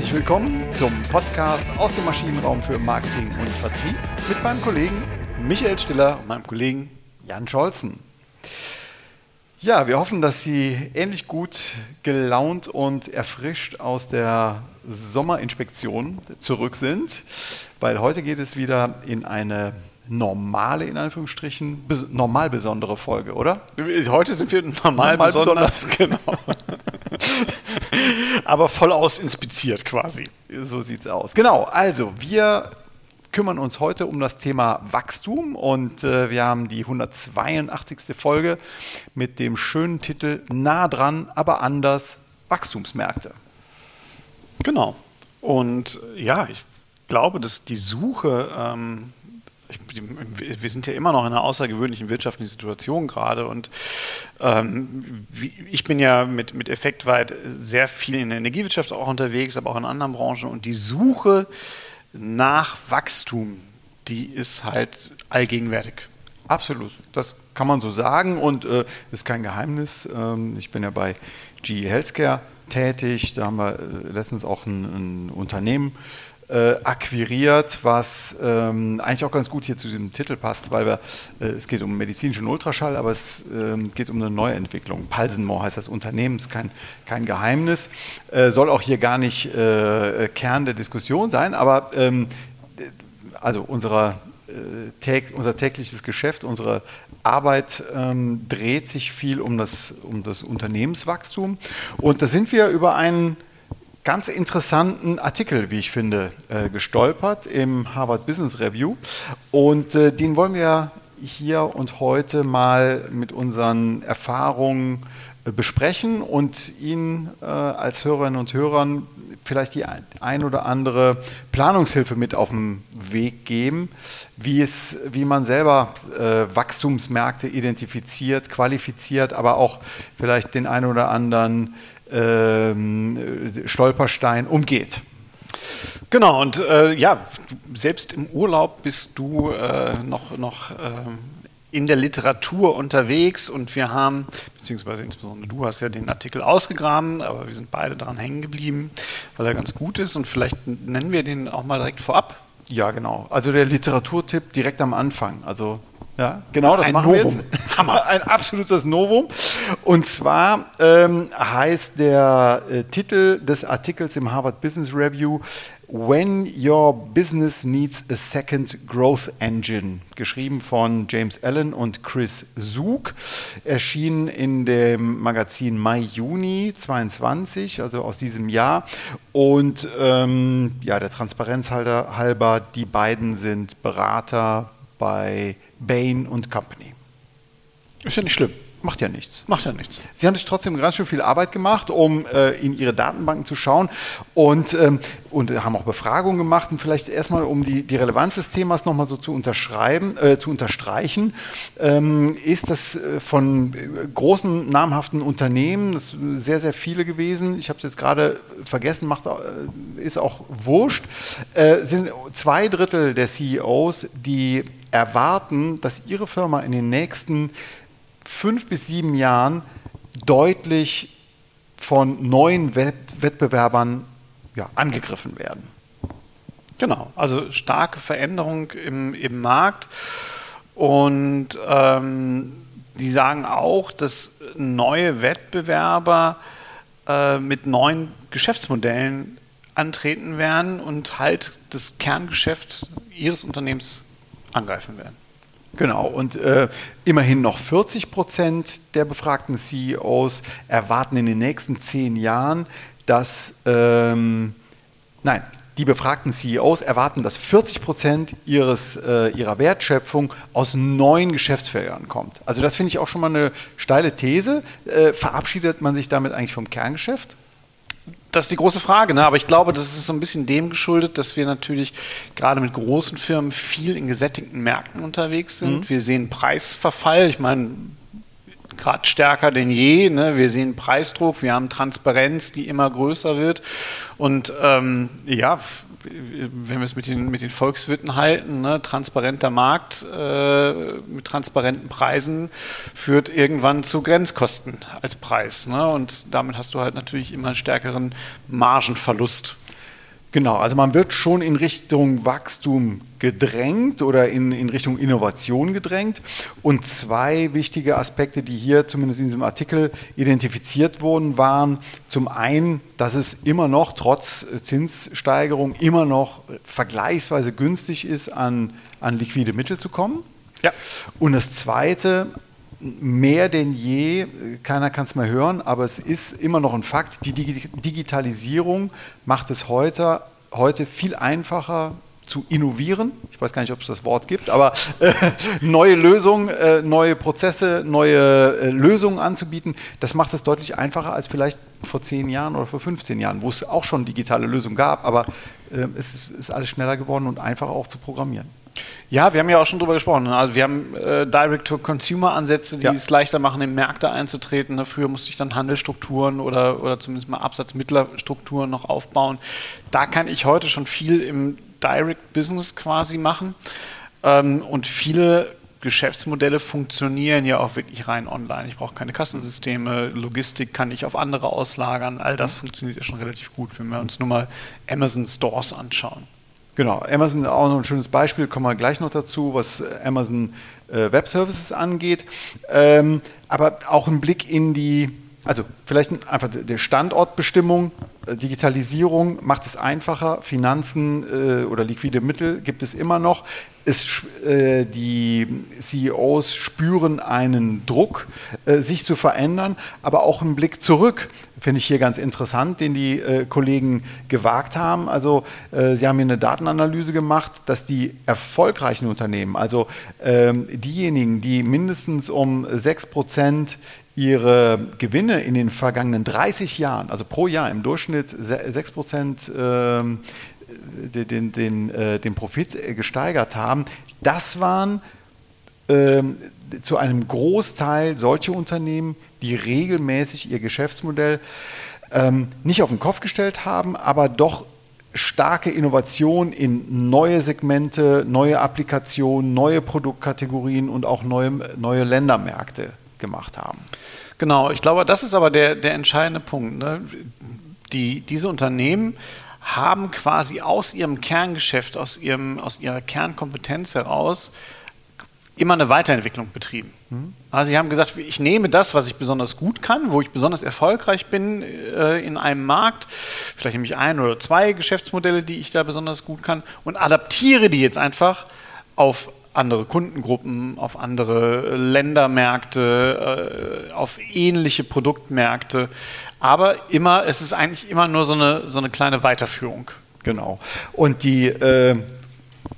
Herzlich willkommen zum Podcast aus dem Maschinenraum für Marketing und Vertrieb mit meinem Kollegen Michael Stiller und meinem Kollegen Jan Scholzen. Ja, wir hoffen, dass Sie ähnlich gut gelaunt und erfrischt aus der Sommerinspektion zurück sind, weil heute geht es wieder in eine normale, in Anführungsstrichen, normal besondere Folge, oder? Heute sind wir normal, normal besonders, besonders. genau. Aber voll aus inspiziert quasi. So sieht es aus. Genau, also wir kümmern uns heute um das Thema Wachstum und äh, wir haben die 182. Folge mit dem schönen Titel Nah dran, aber anders Wachstumsmärkte. Genau. Und ja, ich glaube, dass die Suche ähm, wir sind ja immer noch in einer außergewöhnlichen wirtschaftlichen Situation gerade und ähm, ich bin ja mit, mit Effektweit sehr viel in der Energiewirtschaft auch unterwegs, aber auch in anderen Branchen und die Suche nach Wachstum, die ist halt allgegenwärtig. Absolut, das kann man so sagen und äh, ist kein Geheimnis. Ähm, ich bin ja bei GE Healthcare tätig, da haben wir äh, letztens auch ein, ein Unternehmen äh, akquiriert, was ähm, eigentlich auch ganz gut hier zu diesem Titel passt, weil wir, äh, es geht um medizinischen Ultraschall, aber es ähm, geht um eine Neuentwicklung. Palsenmore heißt das Unternehmen, ist kein, kein Geheimnis, äh, soll auch hier gar nicht äh, Kern der Diskussion sein, aber ähm, also unserer, äh, unser tägliches Geschäft, unsere Arbeit ähm, dreht sich viel um das, um das Unternehmenswachstum und da sind wir über einen ganz interessanten Artikel, wie ich finde, äh, gestolpert im Harvard Business Review. Und äh, den wollen wir hier und heute mal mit unseren Erfahrungen äh, besprechen und Ihnen als Hörerinnen und Hörern vielleicht die ein oder andere Planungshilfe mit auf den Weg geben, wie, es, wie man selber äh, Wachstumsmärkte identifiziert, qualifiziert, aber auch vielleicht den einen oder anderen Stolperstein umgeht. Genau, und äh, ja, selbst im Urlaub bist du äh, noch, noch äh, in der Literatur unterwegs und wir haben, beziehungsweise insbesondere du hast ja den Artikel ausgegraben, aber wir sind beide daran hängen geblieben, weil er ganz gut ist und vielleicht nennen wir den auch mal direkt vorab. Ja, genau. Also der Literaturtipp direkt am Anfang. Also ja, genau, das ein machen Novum. wir jetzt. Hammer. Ein absolutes Novum. Und zwar ähm, heißt der äh, Titel des Artikels im Harvard Business Review When Your Business Needs a Second Growth Engine, geschrieben von James Allen und Chris Zug, erschien in dem Magazin Mai-Juni 22, also aus diesem Jahr. Und ähm, ja, der Transparenz halber, die beiden sind Berater bei Bain und Company. Ist ja nicht schlimm. Macht ja nichts. Macht ja nichts. Sie haben sich trotzdem ganz schön viel Arbeit gemacht, um äh, in Ihre Datenbanken zu schauen und, ähm, und haben auch Befragungen gemacht. Und vielleicht erstmal, um die, die Relevanz des Themas nochmal so zu unterschreiben, äh, zu unterstreichen, ähm, ist das äh, von äh, großen namhaften Unternehmen, das sind sehr, sehr viele gewesen, ich habe es jetzt gerade vergessen, macht, äh, ist auch wurscht, äh, sind zwei Drittel der CEOs, die erwarten, dass ihre Firma in den nächsten fünf bis sieben Jahren deutlich von neuen Wettbewerbern ja, angegriffen werden. Genau, also starke Veränderung im, im Markt und ähm, die sagen auch, dass neue Wettbewerber äh, mit neuen Geschäftsmodellen antreten werden und halt das Kerngeschäft ihres Unternehmens angreifen werden. Genau, und äh, immerhin noch 40 Prozent der befragten CEOs erwarten in den nächsten zehn Jahren, dass, ähm, nein, die befragten CEOs erwarten, dass 40 Prozent ihres, äh, ihrer Wertschöpfung aus neuen Geschäftsfeldern kommt. Also das finde ich auch schon mal eine steile These. Äh, verabschiedet man sich damit eigentlich vom Kerngeschäft? Das ist die große Frage, ne? aber ich glaube, das ist so ein bisschen dem geschuldet, dass wir natürlich gerade mit großen Firmen viel in gesättigten Märkten unterwegs sind. Mhm. Wir sehen Preisverfall, ich meine, gerade stärker denn je. Ne? Wir sehen Preisdruck, wir haben Transparenz, die immer größer wird. Und ähm, ja, wenn wir es mit den, mit den Volkswirten halten, ne, transparenter Markt äh, mit transparenten Preisen führt irgendwann zu Grenzkosten als Preis. Ne? Und damit hast du halt natürlich immer einen stärkeren Margenverlust. Genau, also man wird schon in Richtung Wachstum gedrängt oder in, in Richtung Innovation gedrängt. Und zwei wichtige Aspekte, die hier zumindest in diesem Artikel identifiziert wurden, waren zum einen, dass es immer noch trotz Zinssteigerung immer noch vergleichsweise günstig ist, an, an liquide Mittel zu kommen. Ja. Und das zweite, mehr denn je, keiner kann es mehr hören, aber es ist immer noch ein Fakt, die Digitalisierung macht es heute, heute viel einfacher zu innovieren. Ich weiß gar nicht, ob es das Wort gibt, aber äh, neue Lösungen, äh, neue Prozesse, neue äh, Lösungen anzubieten, das macht es deutlich einfacher als vielleicht vor zehn Jahren oder vor 15 Jahren, wo es auch schon digitale Lösungen gab, aber äh, es ist alles schneller geworden und einfacher auch zu programmieren. Ja, wir haben ja auch schon drüber gesprochen. Ne? Also wir haben äh, Direct-to-Consumer-Ansätze, die ja. es leichter machen, in Märkte einzutreten. Ne? Früher musste ich dann Handelsstrukturen oder, oder zumindest mal Absatzmittlerstrukturen noch aufbauen. Da kann ich heute schon viel im Direct-Business quasi machen. Ähm, und viele Geschäftsmodelle funktionieren ja auch wirklich rein online. Ich brauche keine Kassensysteme, Logistik kann ich auf andere auslagern. All das funktioniert ja schon relativ gut, wenn wir uns nur mal Amazon Stores anschauen. Genau, Amazon auch noch ein schönes Beispiel, kommen wir gleich noch dazu, was Amazon äh, Web Services angeht. Ähm, aber auch ein Blick in die, also vielleicht einfach der Standortbestimmung, äh, Digitalisierung macht es einfacher, Finanzen äh, oder liquide Mittel gibt es immer noch. Es, äh, die CEOs spüren einen Druck, äh, sich zu verändern, aber auch einen Blick zurück finde ich hier ganz interessant, den die äh, Kollegen gewagt haben. Also äh, sie haben hier eine Datenanalyse gemacht, dass die erfolgreichen Unternehmen, also ähm, diejenigen, die mindestens um 6 Prozent ihre Gewinne in den vergangenen 30 Jahren, also pro Jahr im Durchschnitt 6 Prozent ähm, den, den, äh, den Profit gesteigert haben, das waren ähm, zu einem Großteil solche Unternehmen, die regelmäßig ihr Geschäftsmodell ähm, nicht auf den Kopf gestellt haben, aber doch starke Innovation in neue Segmente, neue Applikationen, neue Produktkategorien und auch neue, neue Ländermärkte gemacht haben. Genau, ich glaube, das ist aber der, der entscheidende Punkt. Ne? Die, diese Unternehmen haben quasi aus ihrem Kerngeschäft, aus, ihrem, aus ihrer Kernkompetenz heraus immer eine Weiterentwicklung betrieben. Mhm. Also sie haben gesagt, ich nehme das, was ich besonders gut kann, wo ich besonders erfolgreich bin äh, in einem Markt, vielleicht nehme ich ein oder zwei Geschäftsmodelle, die ich da besonders gut kann und adaptiere die jetzt einfach auf andere Kundengruppen, auf andere Ländermärkte, äh, auf ähnliche Produktmärkte. Aber immer, es ist eigentlich immer nur so eine, so eine kleine Weiterführung. Genau. Und die äh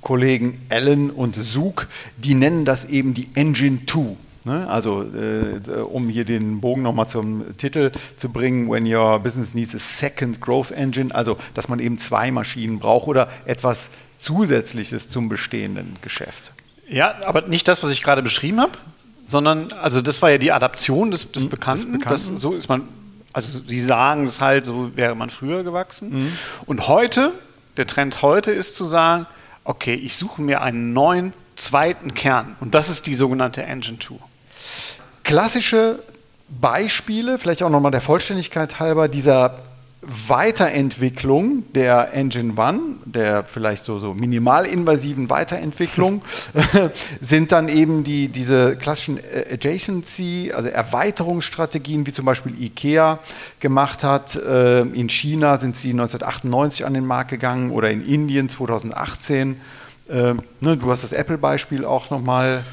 Kollegen Allen und Zug, die nennen das eben die Engine 2. Ne? Also, äh, um hier den Bogen nochmal zum Titel zu bringen, when your business needs a second growth engine, also, dass man eben zwei Maschinen braucht oder etwas Zusätzliches zum bestehenden Geschäft. Ja, aber nicht das, was ich gerade beschrieben habe, sondern, also, das war ja die Adaption des, des Bekannten. Des Bekannten. Das, so ist man, also, die sagen es halt, so wäre man früher gewachsen. Mhm. Und heute, der Trend heute ist zu sagen, okay, ich suche mir einen neuen zweiten Kern und das ist die sogenannte Engine 2. Klassische Beispiele, vielleicht auch nochmal der Vollständigkeit halber, dieser Weiterentwicklung der Engine One, der vielleicht so, so minimalinvasiven Weiterentwicklung, sind dann eben die, diese klassischen Adjacency, also Erweiterungsstrategien, wie zum Beispiel IKEA gemacht hat. Ähm, in China sind sie 1998 an den Markt gegangen oder in Indien 2018. Ähm, ne, du hast das Apple-Beispiel auch nochmal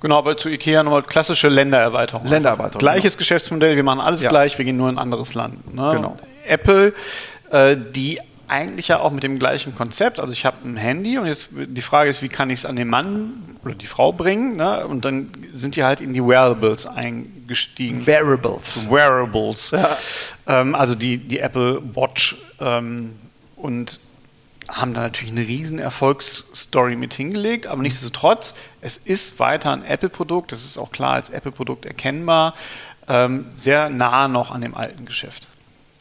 Genau, aber zu IKEA nochmal klassische Ländererweiterung. Ländererweiterung. Gleiches genau. Geschäftsmodell, wir machen alles ja. gleich, wir gehen nur in ein anderes Land. Ne? Genau. Apple, äh, die eigentlich ja auch mit dem gleichen Konzept. Also ich habe ein Handy und jetzt die Frage ist, wie kann ich es an den Mann oder die Frau bringen? Ne? Und dann sind die halt in die Wearables eingestiegen. Wearables. Wearables. Ja. Ähm, also die, die Apple Watch ähm, und haben da natürlich eine riesen Erfolgsstory mit hingelegt, aber nichtsdestotrotz, es ist weiter ein Apple-Produkt, das ist auch klar als Apple-Produkt erkennbar, ähm, sehr nah noch an dem alten Geschäft.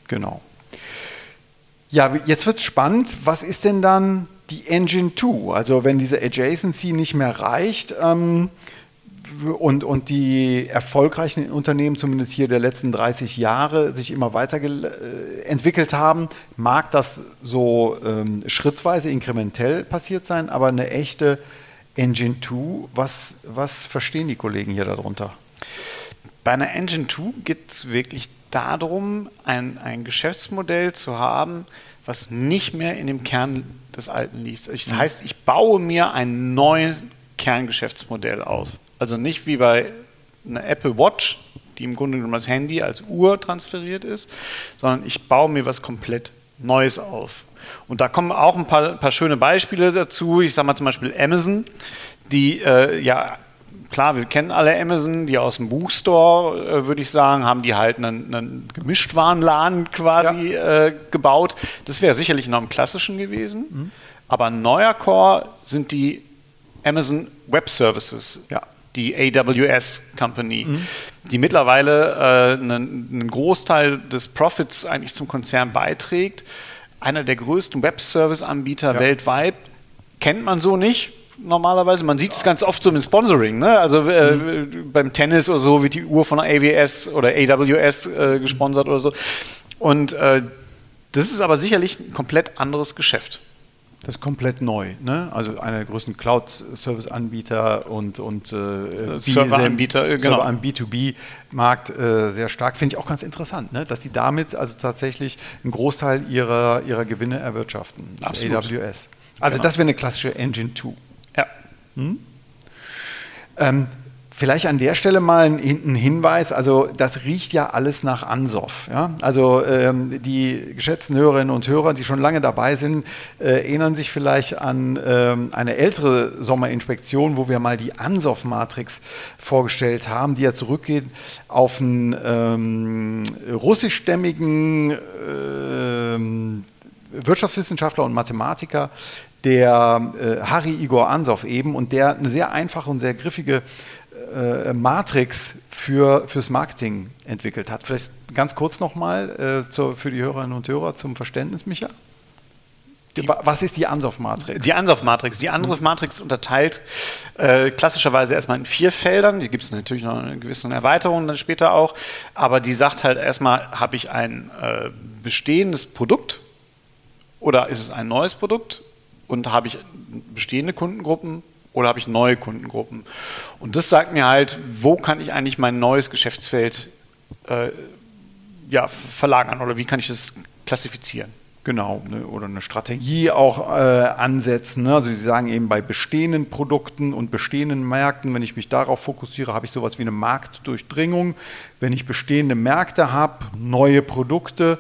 Genau. Ja, jetzt wird es spannend. Was ist denn dann die Engine 2? Also wenn diese Adjacency nicht mehr reicht, ähm, und, und die erfolgreichen Unternehmen, zumindest hier der letzten 30 Jahre, sich immer weiter äh, entwickelt haben, mag das so ähm, schrittweise, inkrementell passiert sein, aber eine echte Engine 2, was, was verstehen die Kollegen hier darunter? Bei einer Engine 2 geht es wirklich darum, ein, ein Geschäftsmodell zu haben, was nicht mehr in dem Kern des Alten liegt. Das mhm. heißt, ich baue mir ein neues Kerngeschäftsmodell auf. Also nicht wie bei einer Apple Watch, die im Grunde genommen das Handy als Uhr transferiert ist, sondern ich baue mir was komplett Neues auf. Und da kommen auch ein paar, paar schöne Beispiele dazu. Ich sage mal zum Beispiel Amazon, die äh, ja klar, wir kennen alle Amazon, die aus dem Buchstore, äh, würde ich sagen, haben die halt einen, einen Gemischtwarenladen quasi ja. äh, gebaut. Das wäre sicherlich noch im Klassischen gewesen. Mhm. Aber neuer Core sind die Amazon Web Services. Ja die AWS Company, mhm. die mittlerweile äh, einen, einen, Großteil des Profits eigentlich zum Konzern beiträgt. Einer der größten Web-Service-Anbieter ja. weltweit. Kennt man so nicht normalerweise. Man sieht es ganz oft so im Sponsoring. Ne? Also äh, mhm. beim Tennis oder so wird die Uhr von AWS oder AWS äh, gesponsert oder so. Und äh, das ist aber sicherlich ein komplett anderes Geschäft. Das ist komplett neu. Ne? Also einer der größten Cloud-Service-Anbieter und, und äh, Server-Anbieter, äh, genau. Server am B2B-Markt äh, sehr stark. Finde ich auch ganz interessant, ne? dass die damit also tatsächlich einen Großteil ihrer, ihrer Gewinne erwirtschaften. Absolut. AWS. Also genau. das wäre eine klassische Engine 2. Hm? Ähm, Vielleicht an der Stelle mal ein, ein, Hinweis, also das riecht ja alles nach Ansoff. Ja? Also ähm, die geschätzten Hörerinnen und Hörer, die schon lange dabei sind, äh, erinnern sich vielleicht an ähm, eine ältere Sommerinspektion, wo wir mal die Ansoff-Matrix vorgestellt haben, die ja zurückgeht auf einen ähm, russischstämmigen ähm, Wirtschaftswissenschaftler und Mathematiker, der äh, Harry Igor Ansoff eben, und der eine sehr einfache und sehr griffige äh, Matrix für, fürs Marketing entwickelt hat. Vielleicht ganz kurz nochmal äh, für die Hörerinnen und Hörer zum Verständnis, Micha. Die, Was ist die Ansoff-Matrix? Die Ansoff-Matrix. Die Ansoff-Matrix unterteilt äh, klassischerweise erstmal in vier Feldern. Die gibt es natürlich noch eine gewisse Erweiterung dann später auch. Aber die sagt halt erstmal, habe ich ein äh, bestehendes Produkt oder ist es ein neues Produkt und habe ich bestehende Kundengruppen oder habe ich neue Kundengruppen? Und das sagt mir halt, wo kann ich eigentlich mein neues Geschäftsfeld äh, ja, verlagern oder wie kann ich das klassifizieren? Genau, ne, oder eine Strategie auch äh, ansetzen. Ne? Also Sie sagen eben bei bestehenden Produkten und bestehenden Märkten, wenn ich mich darauf fokussiere, habe ich sowas wie eine Marktdurchdringung. Wenn ich bestehende Märkte habe, neue Produkte,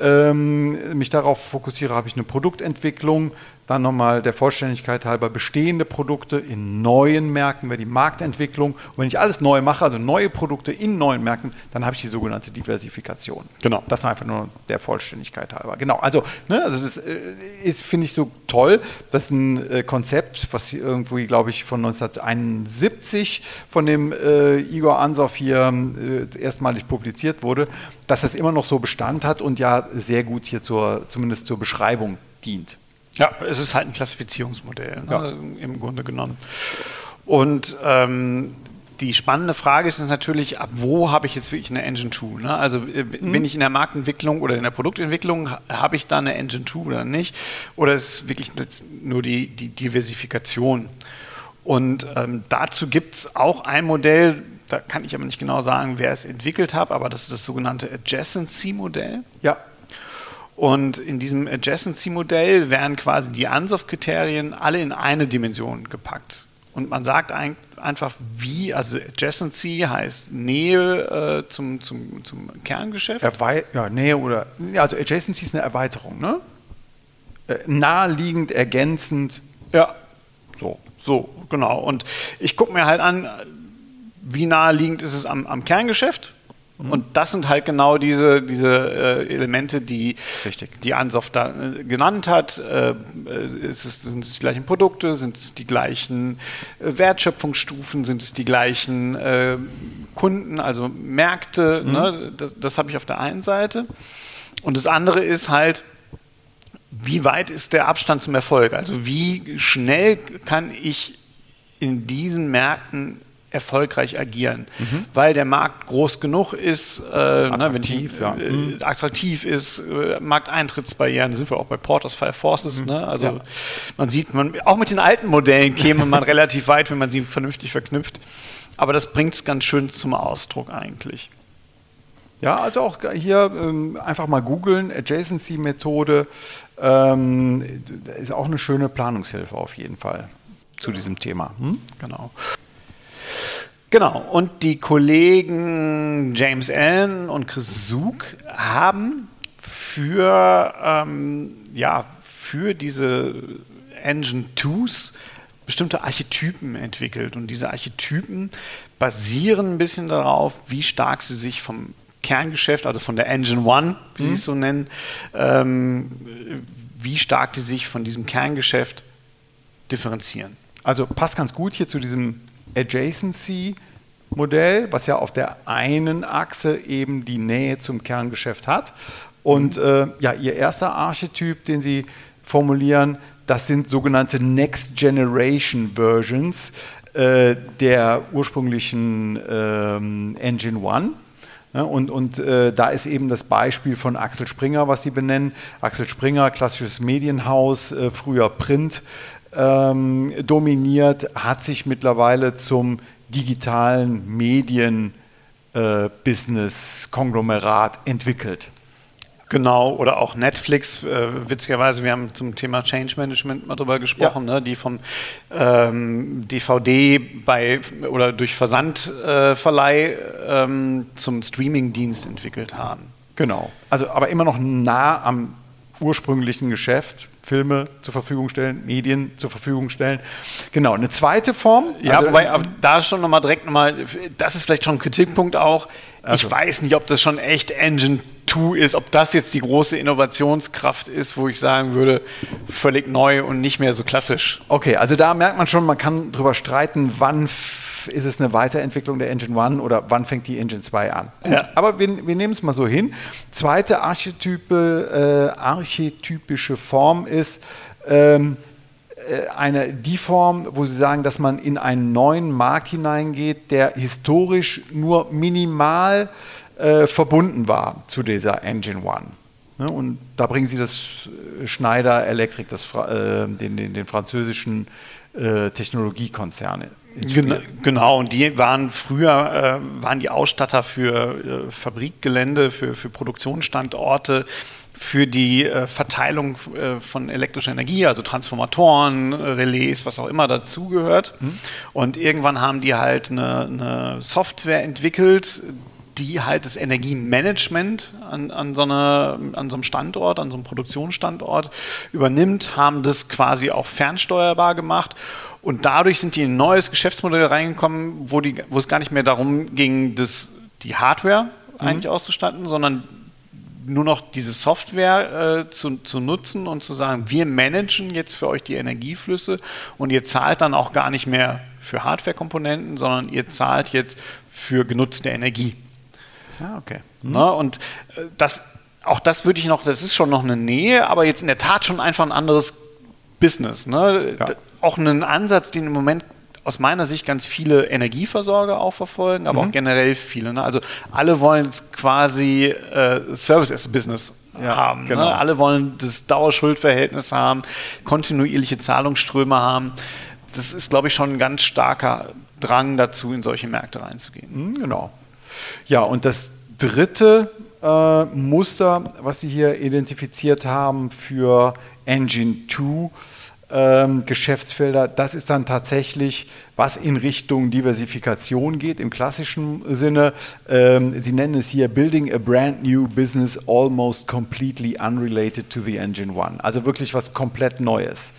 ähm, mich darauf fokussiere, habe ich eine Produktentwicklung. Dann nochmal der Vollständigkeit halber bestehende Produkte in neuen Märkten, wäre die Marktentwicklung. Und wenn ich alles neu mache, also neue Produkte in neuen Märkten, dann habe ich die sogenannte Diversifikation. Genau. Das ist einfach nur der Vollständigkeit halber. Genau, also, ne, also das äh, ist, finde ich, so toll. Das ist ein äh, Konzept, was irgendwie, glaube ich, von 1971 von dem äh, Igor Ansoff hier äh, erstmalig publiziert wurde, dass das immer noch so Bestand hat und ja sehr gut hier zur, zumindest zur Beschreibung dient. Ja, es ist halt ein Klassifizierungsmodell, ne, ja. im Grunde genommen. Und ähm, die spannende Frage ist natürlich, ab wo habe ich jetzt wirklich eine Engine 2? Ne? Also äh, mhm. bin ich in der Marktentwicklung oder in der Produktentwicklung, habe ich da eine Engine 2 oder nicht? Oder ist es wirklich nur die, die Diversifikation? Und ähm, dazu gibt es auch ein Modell, da kann ich aber nicht genau sagen, wer es entwickelt hat, aber das ist das sogenannte Adjacency-Modell. Ja. Und in diesem Adjacency-Modell werden quasi die Ansoff-Kriterien alle in eine Dimension gepackt. Und man sagt ein, einfach wie, also Adjacency heißt Nähe äh, zum, zum, zum Kerngeschäft. Erwei ja, Nähe oder, ja, also Adjacency ist eine Erweiterung, ne? Äh, naheliegend, ergänzend. Ja. So. So, genau. Und ich gucke mir halt an, wie naheliegend ist es am, am Kerngeschäft Mhm. Und das sind halt genau diese, diese äh, Elemente, die, Richtig. die Ansoff da äh, genannt hat. Äh, es sind es die gleichen Produkte, sind es die gleichen äh, Wertschöpfungsstufen, sind es die gleichen äh, Kunden, also Märkte. Mhm. Ne? Das, das habe ich auf der einen Seite. Und das andere ist halt, wie weit ist der Abstand zum Erfolg? Also wie schnell kann ich in diesen Märkten erfolgreich agieren, mhm. weil der Markt groß genug ist, äh, attraktiv, ne, wenn, ja. äh, attraktiv ist, äh, Markteintrittsbarrieren, da sind wir auch bei Porters Fire Forces, mhm. ne? also ja. man sieht, man, auch mit den alten Modellen käme man relativ weit, wenn man sie vernünftig verknüpft, aber das bringt es ganz schön zum Ausdruck eigentlich. Ja, also auch hier ähm, einfach mal googeln, Adjacency-Methode ähm, ist auch eine schöne Planungshilfe auf jeden Fall zu diesem Thema. Hm? Genau. Genau, und die Kollegen James Allen und Chris Zug haben für, ähm, ja, für diese Engine 2s bestimmte Archetypen entwickelt. Und diese Archetypen basieren ein bisschen darauf, wie stark sie sich vom Kerngeschäft, also von der Engine One, wie mhm. sie es so nennen, ähm, wie stark die sich von diesem Kerngeschäft differenzieren. Also passt ganz gut hier zu diesem Adjacency-Modell, was ja auf der einen Achse eben die Nähe zum Kerngeschäft hat. Und äh, ja, ihr erster Archetyp, den Sie formulieren, das sind sogenannte Next Generation Versions äh, der ursprünglichen ähm, Engine One. Ja, und und äh, da ist eben das Beispiel von Axel Springer, was Sie benennen. Axel Springer, klassisches Medienhaus, äh, früher Print, ähm, dominiert, hat sich mittlerweile zum digitalen Medien-Business-Konglomerat äh, entwickelt. Genau, oder auch Netflix, äh, witzigerweise, wir haben zum Thema Change Management mal drüber gesprochen, ja. ne, die vom ähm, DVD bei oder durch Versandverleih äh, ähm, zum Streaming-Dienst entwickelt haben. Genau, also aber immer noch nah am ursprünglichen Geschäft, Filme zur Verfügung stellen, Medien zur Verfügung stellen. Genau, eine zweite Form. Ja, also, wobei, aber da schon nochmal direkt nochmal, das ist vielleicht schon ein Kritikpunkt auch. Also. Ich weiß nicht, ob das schon echt Engine 2 ist, ob das jetzt die große Innovationskraft ist, wo ich sagen würde, völlig neu und nicht mehr so klassisch. Okay, also da merkt man schon, man kann darüber streiten, wann ist es eine Weiterentwicklung der Engine 1 oder wann fängt die Engine 2 an? Ja. Aber wir, wir nehmen es mal so hin. Zweite Archetype, äh, archetypische Form ist ähm, äh, eine, die Form, wo Sie sagen, dass man in einen neuen Markt hineingeht, der historisch nur minimal äh, verbunden war zu dieser Engine 1. Ne, und da bringen Sie das äh, Schneider Electric, das, äh, den, den, den, französischen äh, Technologiekonzern Gen genau, und die waren früher äh, waren die Ausstatter für äh, Fabrikgelände, für, für Produktionsstandorte, für die äh, Verteilung äh, von elektrischer Energie, also Transformatoren, Relais, was auch immer dazugehört. Mhm. Und irgendwann haben die halt eine, eine Software entwickelt, die halt das Energiemanagement an, an, so eine, an so einem Standort, an so einem Produktionsstandort übernimmt, haben das quasi auch fernsteuerbar gemacht und dadurch sind die in ein neues Geschäftsmodell reingekommen, wo, die, wo es gar nicht mehr darum ging, das, die Hardware mhm. eigentlich auszustatten, sondern nur noch diese Software äh, zu, zu nutzen und zu sagen, wir managen jetzt für euch die Energieflüsse und ihr zahlt dann auch gar nicht mehr für Hardware-Komponenten, sondern ihr zahlt jetzt für genutzte Energie. Ah, okay. Mhm. Na, und äh, das, auch das würde ich noch, das ist schon noch eine Nähe, aber jetzt in der Tat schon einfach ein anderes Business. Ne? Ja auch einen Ansatz, den im Moment aus meiner Sicht ganz viele Energieversorger auch verfolgen, aber mhm. auch generell viele. Ne? Also alle wollen es quasi äh, Service as Business ja, haben. Ne? Genau. Ne? Alle wollen das Dauerschuldverhältnis haben, kontinuierliche Zahlungsströme haben. Das ist, glaube ich, schon ein ganz starker Drang dazu, in solche Märkte reinzugehen. Mhm, genau. Ja, und das dritte äh, Muster, was Sie hier identifiziert haben für Engine 2, ähm, Geschäftsfelder. Das ist dann tatsächlich, was in Richtung Diversifikation geht, im klassischen Sinne. Ähm, Sie nennen es hier Building a brand new business almost completely unrelated to the Engine One. Also wirklich was komplett Neues.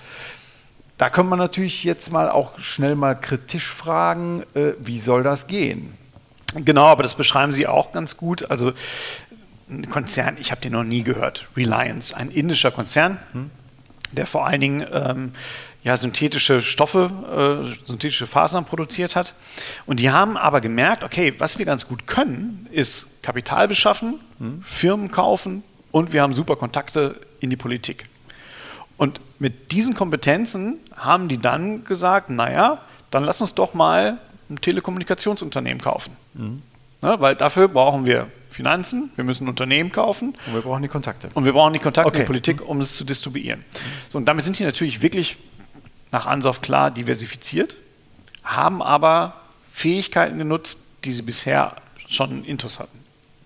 Da könnte man natürlich jetzt mal auch schnell mal kritisch fragen, äh, wie soll das gehen? Genau, aber das beschreiben Sie auch ganz gut. Also ein Konzern, ich habe den noch nie gehört, Reliance, ein indischer Konzern. Hm der vor allen Dingen ähm, ja, synthetische Stoffe, äh, synthetische Fasern produziert hat. Und die haben aber gemerkt, okay, was wir ganz gut können, ist Kapital beschaffen, mhm. Firmen kaufen und wir haben super Kontakte in die Politik. Und mit diesen Kompetenzen haben die dann gesagt, naja, dann lass uns doch mal ein Telekommunikationsunternehmen kaufen. Mhm. Ne, weil dafür brauchen wir Finanzen, wir müssen Unternehmen kaufen. Und wir brauchen die Kontakte. Und wir brauchen die Kontakte okay. in der Politik, um es zu distribuieren. So, und damit sind die natürlich wirklich nach Ansauf klar diversifiziert, haben aber Fähigkeiten genutzt, die sie bisher schon intus hatten.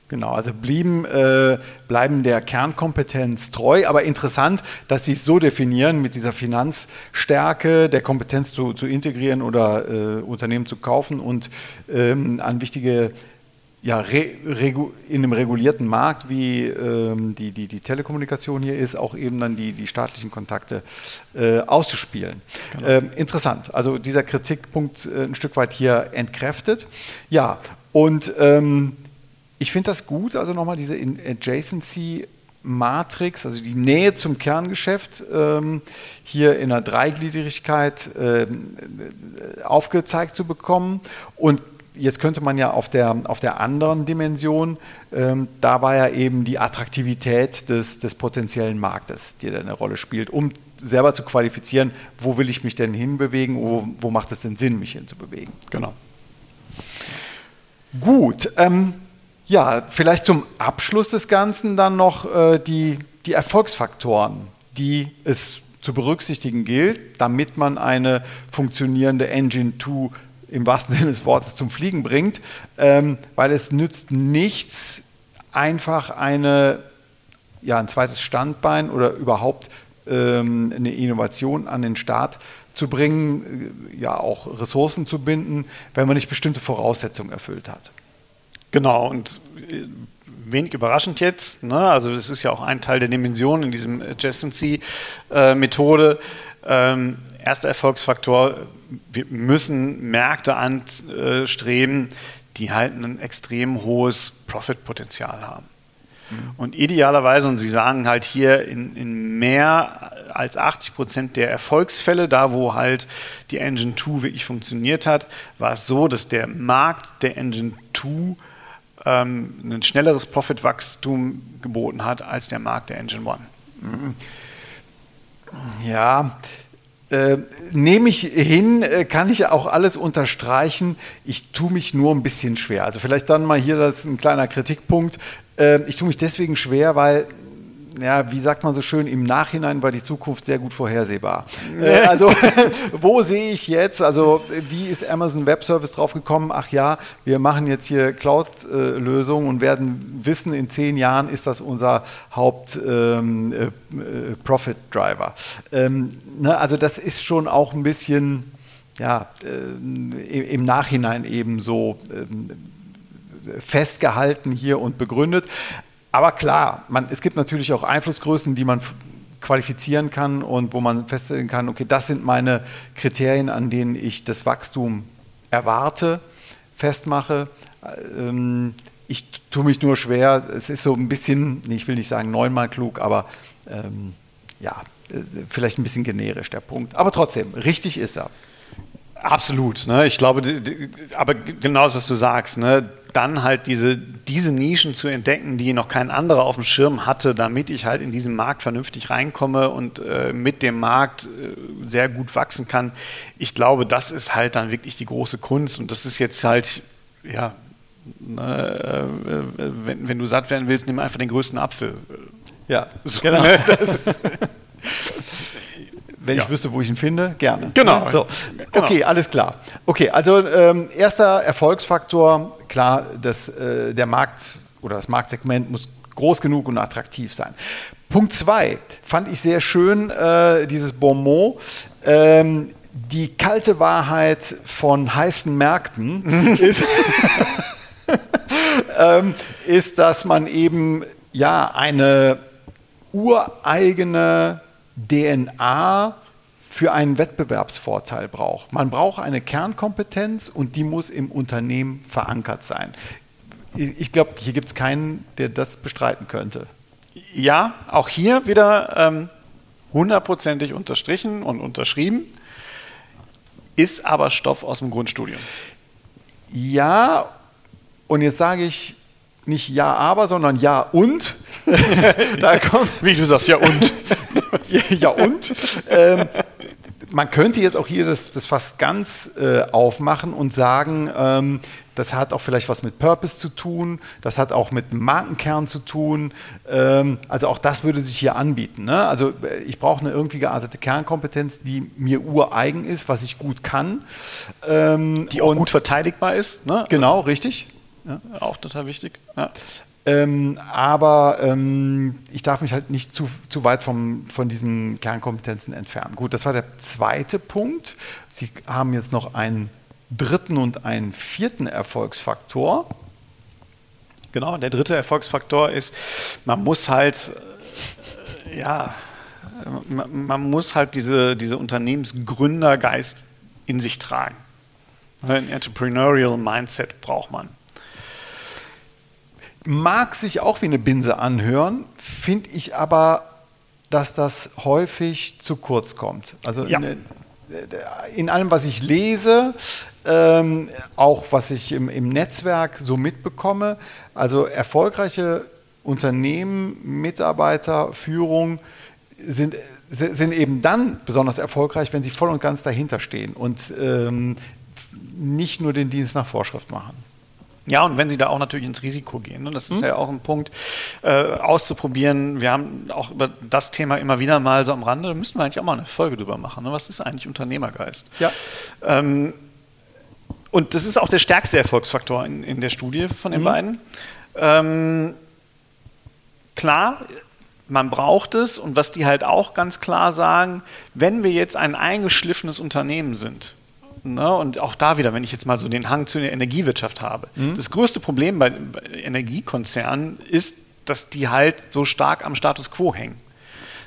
Genau, also blieben, äh, bleiben der Kernkompetenz treu, aber interessant, dass sie es so definieren, mit dieser Finanzstärke der Kompetenz zu, zu integrieren oder äh, Unternehmen zu kaufen und ähm, an wichtige ja, in einem regulierten Markt, wie ähm, die, die, die Telekommunikation hier ist, auch eben dann die, die staatlichen Kontakte äh, auszuspielen. Genau. Ähm, interessant, also dieser Kritikpunkt äh, ein Stück weit hier entkräftet. Ja, und ähm, ich finde das gut, also nochmal diese Adjacency Matrix, also die Nähe zum Kerngeschäft, ähm, hier in einer Dreigliedrigkeit ähm, aufgezeigt zu bekommen. Und jetzt könnte man ja auf der, auf der anderen Dimension, ähm, da war ja eben die Attraktivität des, des potenziellen Marktes, die da eine Rolle spielt, um selber zu qualifizieren, wo will ich mich denn hinbewegen, wo, wo macht es denn Sinn, mich hinzubewegen. Genau. Gut, ähm, ja, vielleicht zum Abschluss des Ganzen dann noch äh, die, die Erfolgsfaktoren, die es zu berücksichtigen gilt, damit man eine funktionierende Engine 2 im wahrsten Sinne des Wortes zum Fliegen bringt, ähm, weil es nützt nichts, einfach eine, ja, ein zweites Standbein oder überhaupt ähm, eine Innovation an den Start zu bringen, äh, ja auch Ressourcen zu binden, wenn man nicht bestimmte Voraussetzungen erfüllt hat. Genau, und äh, wenig überraschend jetzt, ne? also das ist ja auch ein Teil der Dimension in diesem Adjacency-Methode. Äh, ähm, erster Erfolgsfaktor, wir müssen Märkte anstreben, die halt ein extrem hohes Profitpotenzial haben. Mhm. Und idealerweise, und Sie sagen halt hier in, in mehr als 80 Prozent der Erfolgsfälle, da wo halt die Engine 2 wirklich funktioniert hat, war es so, dass der Markt der Engine 2 ähm, ein schnelleres Profitwachstum geboten hat als der Markt der Engine 1. Mhm. Ja, äh, nehme ich hin, äh, kann ich auch alles unterstreichen. Ich tue mich nur ein bisschen schwer. Also vielleicht dann mal hier das ist ein kleiner Kritikpunkt. Äh, ich tue mich deswegen schwer, weil ja, wie sagt man so schön, im Nachhinein war die Zukunft sehr gut vorhersehbar. Äh, also, wo sehe ich jetzt, also wie ist Amazon Web Service draufgekommen? Ach ja, wir machen jetzt hier Cloud-Lösungen und werden wissen, in zehn Jahren ist das unser Haupt-Profit-Driver. Ähm, äh, ähm, ne, also, das ist schon auch ein bisschen ja, äh, im Nachhinein eben so ähm, festgehalten hier und begründet. Aber klar, man, es gibt natürlich auch Einflussgrößen, die man qualifizieren kann und wo man feststellen kann, okay, das sind meine Kriterien, an denen ich das Wachstum erwarte, festmache. Ähm, ich tue mich nur schwer, es ist so ein bisschen, ich will nicht sagen neunmal klug, aber ähm, ja, äh, vielleicht ein bisschen generisch der Punkt. Aber trotzdem, richtig ist er. Absolut. Ne? Ich glaube, aber genau das, was du sagst, ne? dann halt diese, diese Nischen zu entdecken, die noch kein anderer auf dem Schirm hatte, damit ich halt in diesen Markt vernünftig reinkomme und äh, mit dem Markt äh, sehr gut wachsen kann. Ich glaube, das ist halt dann wirklich die große Kunst und das ist jetzt halt, ja, ne, äh, wenn, wenn, du satt werden willst, nimm einfach den größten Apfel. Ja, so, genau. Wenn ja. ich wüsste, wo ich ihn finde, gerne. Genau. So. genau. Okay, alles klar. Okay, also ähm, erster Erfolgsfaktor, klar, das, äh, der Markt oder das Marktsegment muss groß genug und attraktiv sein. Punkt zwei fand ich sehr schön, äh, dieses Bonmot. Ähm, die kalte Wahrheit von heißen Märkten ist, ähm, ist, dass man eben ja eine ureigene DNA für einen Wettbewerbsvorteil braucht. Man braucht eine Kernkompetenz und die muss im Unternehmen verankert sein. Ich glaube, hier gibt es keinen, der das bestreiten könnte. Ja, auch hier wieder ähm, hundertprozentig unterstrichen und unterschrieben, ist aber Stoff aus dem Grundstudium. Ja, und jetzt sage ich nicht ja, aber, sondern ja und. da kommt, Wie du sagst, ja und. ja, und. Ähm, man könnte jetzt auch hier das, das fast ganz äh, aufmachen und sagen, ähm, das hat auch vielleicht was mit Purpose zu tun, das hat auch mit Markenkern zu tun. Ähm, also auch das würde sich hier anbieten. Ne? Also äh, ich brauche eine irgendwie geartete Kernkompetenz, die mir ureigen ist, was ich gut kann. Ähm, die auch gut verteidigbar ist. Ne? Genau, richtig. Ja, auch total wichtig. Ja. Ähm, aber ähm, ich darf mich halt nicht zu, zu weit vom, von diesen Kernkompetenzen entfernen. Gut, das war der zweite Punkt. Sie haben jetzt noch einen dritten und einen vierten Erfolgsfaktor. Genau, der dritte Erfolgsfaktor ist, man muss halt, äh, ja, man, man, muss halt diese, diese Unternehmensgründergeist in sich tragen. Ein Entrepreneurial Mindset braucht man mag sich auch wie eine Binse anhören, finde ich aber, dass das häufig zu kurz kommt. Also ja. in, in, allem, was ich lese, ähm, auch was ich im, im Netzwerk so mitbekomme, also erfolgreiche Unternehmen, Mitarbeiter, Führung sind, sind eben dann besonders erfolgreich, wenn sie voll und ganz dahinter stehen und ähm, nicht nur den Dienst nach Vorschrift machen. Ja, und wenn Sie da auch natürlich ins Risiko gehen, ne? das ist mhm. ja auch ein Punkt, äh, auszuprobieren. Wir haben auch über das Thema immer wieder mal so am Rande, da müssten wir eigentlich auch mal eine Folge drüber machen. Ne? Was ist eigentlich Unternehmergeist? Ja. Ähm, und das ist auch der stärkste Erfolgsfaktor in, in der Studie von den mhm. beiden. Ähm, klar, man braucht es und was die halt auch ganz klar sagen, wenn wir jetzt ein eingeschliffenes Unternehmen sind, Ne? Und auch da wieder, wenn ich jetzt mal so den Hang zu der Energiewirtschaft habe. Mhm. Das größte Problem bei, bei Energiekonzernen ist, dass die halt so stark am Status quo hängen.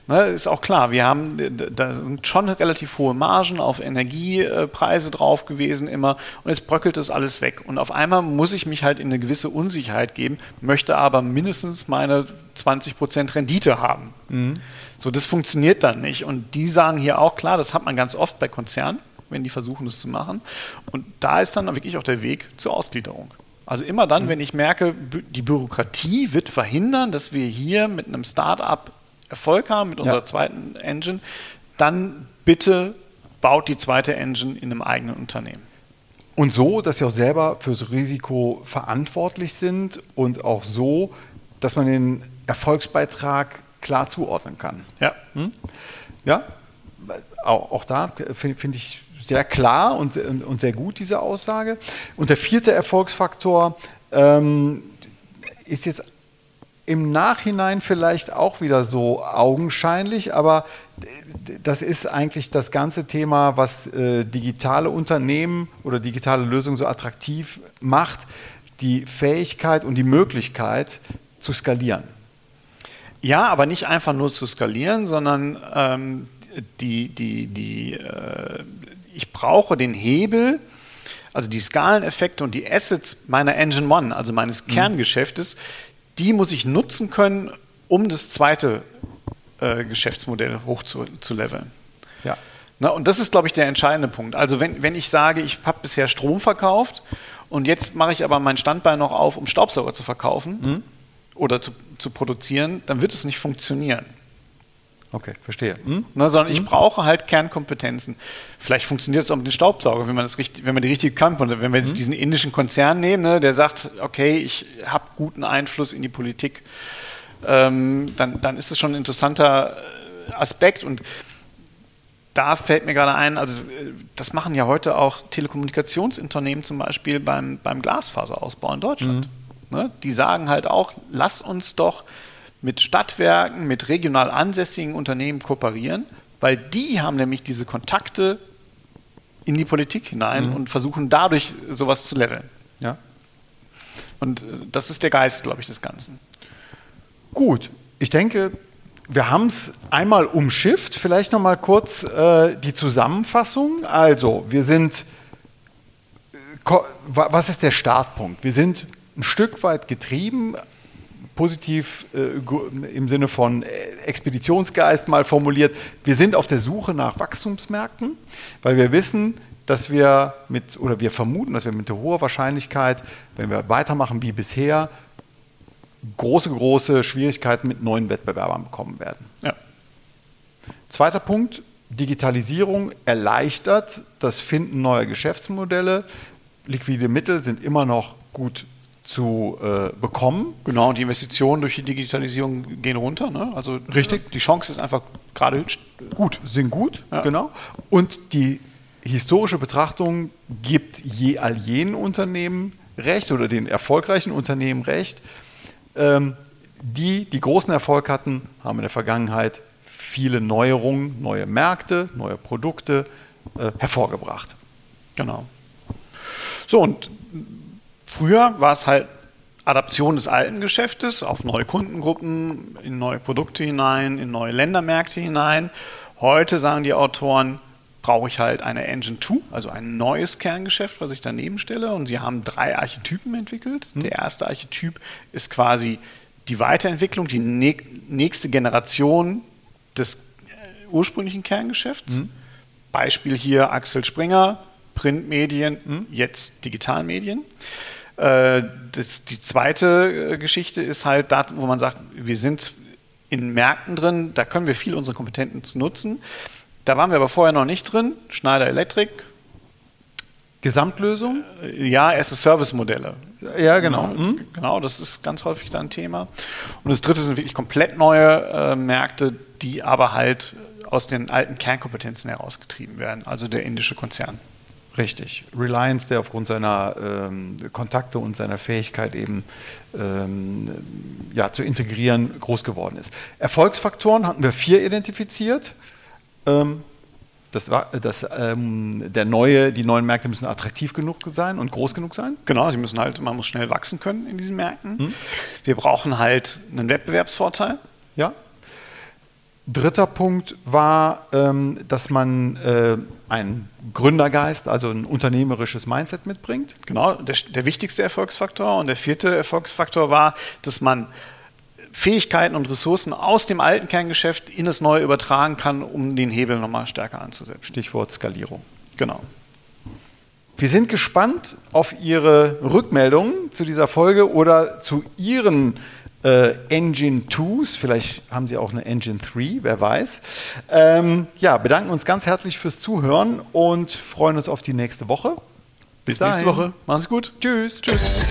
Ne, ist auch klar, wir haben, da sind schon relativ hohe Margen auf Energiepreise drauf gewesen immer und jetzt bröckelt das alles weg. Und auf einmal muss ich mich halt in eine gewisse Unsicherheit geben, möchte aber mindestens meine 20% Rendite haben. Mhm. So, das funktioniert dann nicht. Und die sagen hier auch, klar, das hat man ganz oft bei Konzernen wenn die versuchen, das zu machen. Und da ist dann wirklich auch der Weg zur Ausgliederung. Also immer dann, mhm. wenn ich merke, die Bürokratie wird verhindern, dass wir hier mit einem Start-up Erfolg haben, mit unserer ja. zweiten Engine, dann bitte baut die zweite Engine in einem eigenen Unternehmen. Und so, dass sie auch selber fürs Risiko verantwortlich sind und auch so, dass man den Erfolgsbeitrag klar zuordnen kann. Ja. Hm? Ja, auch, auch da finde find ich sehr klar und, und, sehr gut, diese Aussage. Und der vierte Erfolgsfaktor ähm, ist jetzt im Nachhinein vielleicht auch wieder so augenscheinlich, aber das ist eigentlich das ganze Thema, was äh, digitale Unternehmen oder digitale Lösungen so attraktiv macht, die Fähigkeit und die Möglichkeit zu skalieren. Ja, aber nicht einfach nur zu skalieren, sondern ähm, die, die, die, äh, ich brauche den Hebel, also die Skaleneffekte und die Assets meiner Engine One, also meines mhm. Kerngeschäftes, die muss ich nutzen können, um das zweite äh, Geschäftsmodell hoch zu, zu leveln. Ja. Na, und das ist, glaube ich, der entscheidende Punkt. Also wenn, wenn ich sage, ich habe bisher Strom verkauft und jetzt mache ich aber mein Standbein noch auf, um Staubsauger zu verkaufen mhm. oder zu, zu produzieren, dann wird es nicht funktionieren. Okay, verstehe. Hm? Ne, sondern hm? ich brauche halt Kernkompetenzen. Vielleicht funktioniert es auch mit dem Staubsauger, wenn man, das richtig, wenn man die richtige Kampagne, wenn wir jetzt hm? diesen indischen Konzern nehmen, ne, der sagt, okay, ich habe guten Einfluss in die Politik, ähm, dann, dann ist es schon ein interessanter äh, Aspekt und da fällt mir gerade ein, also äh, das machen ja heute auch Telekommunikationsunternehmen zum Beispiel beim, beim Glasfaserausbau in Deutschland. Mhm. Ne? Die sagen halt auch, lass uns doch mit Stadtwerken, mit regional ansässigen Unternehmen kooperieren, weil die haben nämlich diese Kontakte in die Politik hinein mhm. und versuchen dadurch sowas zu leveln. Ja. Und äh, das ist der Geist, glaube ich, des Ganzen. Gut, ich denke, wir haben es einmal umschifft. Vielleicht noch mal kurz äh, die Zusammenfassung. Also, wir sind, äh, was ist der Startpunkt? Wir sind ein Stück weit getrieben positiv äh, im Sinne von äh, Expeditionsgeist mal formuliert, wir sind auf der Suche nach Wachstumsmärkten, weil wir wissen, dass wir mit, oder wir vermuten, dass wir mit hoher Wahrscheinlichkeit, wenn wir weitermachen wie bisher, große, große Schwierigkeiten mit neuen Wettbewerbern bekommen werden. Ja. Zweiter Punkt, Digitalisierung erleichtert das Finden neuer Geschäftsmodelle. Liquide Mittel sind immer noch gut zu äh, bekommen. Genau, und die Investitionen durch die Digitalisierung gehen runter. Ne? Also Richtig. Die Chance ist einfach gerade gut, sind gut, Ja. genau. Und die historische Betrachtung gibt je all jenen Unternehmen recht oder den erfolgreichen Unternehmen recht, ähm, die die großen Erfolg hatten, haben in der Vergangenheit viele Neuerungen, neue Märkte, neue Produkte äh, hervorgebracht. Genau. So, und früher war es halt Adaption des alten Geschäftes auf neue Kundengruppen, in neue Produkte hinein, in neue Ländermärkte hinein. Heute sagen die Autoren, brauche ich halt eine Engine 2, also ein neues Kerngeschäft, was ich daneben stelle. Und sie haben drei Archetypen entwickelt. Der erste Archetyp ist quasi die Weiterentwicklung, die nä- nächste Generation des äh, ursprünglichen Kerngeschäfts. Beispiel hier Axel Springer, Printmedien, jetzt Digitalmedien. Äh, das, die zweite äh, Geschichte ist halt da, wo man sagt, wir sind in Märkten drin, da können wir viel unsere Kompetenzen nutzen. Da waren wir aber vorher noch nicht drin. Schneider Electric, Gesamtlösung? äh, ja, erste Service-Modelle. Ja, genau. Genau, Hm? genau, das ist ganz häufig da ein Thema. Und das dritte sind wirklich komplett neue äh, Märkte, die aber halt aus den alten Kernkompetenzen herausgetrieben werden, also der indische Konzern. Richtig. Reliance, der aufgrund seiner ähm, Kontakte und seiner Fähigkeit eben ähm, ja, zu integrieren groß geworden ist. Erfolgsfaktoren hatten wir vier identifiziert. Ähm, das war, das, ähm, der neue, die neuen Märkte müssen attraktiv genug sein und groß genug sein. Genau, sie müssen halt, man muss schnell wachsen können in diesen Märkten. Wir brauchen halt einen Wettbewerbsvorteil. Ja. Dritter Punkt war, ähm, dass man äh, einen Gründergeist, also ein unternehmerisches Mindset mitbringt. Genau, der, der wichtigste Erfolgsfaktor. Und der vierte Erfolgsfaktor war, dass man Fähigkeiten und Ressourcen aus dem alten Kerngeschäft in das neue übertragen kann, um den Hebel nochmal stärker anzusetzen. Stichwort Skalierung. Genau. Wir sind gespannt auf Ihre Rückmeldungen zu dieser Folge oder zu Ihren äh, Engine 2s. Vielleicht haben Sie auch eine Engine 3, wer weiß. Ähm, ja, bedanken uns ganz herzlich fürs Zuhören und freuen uns auf die nächste Woche. Bis nächste dahin. Woche. Mach's gut. Tschüss. Tschüss.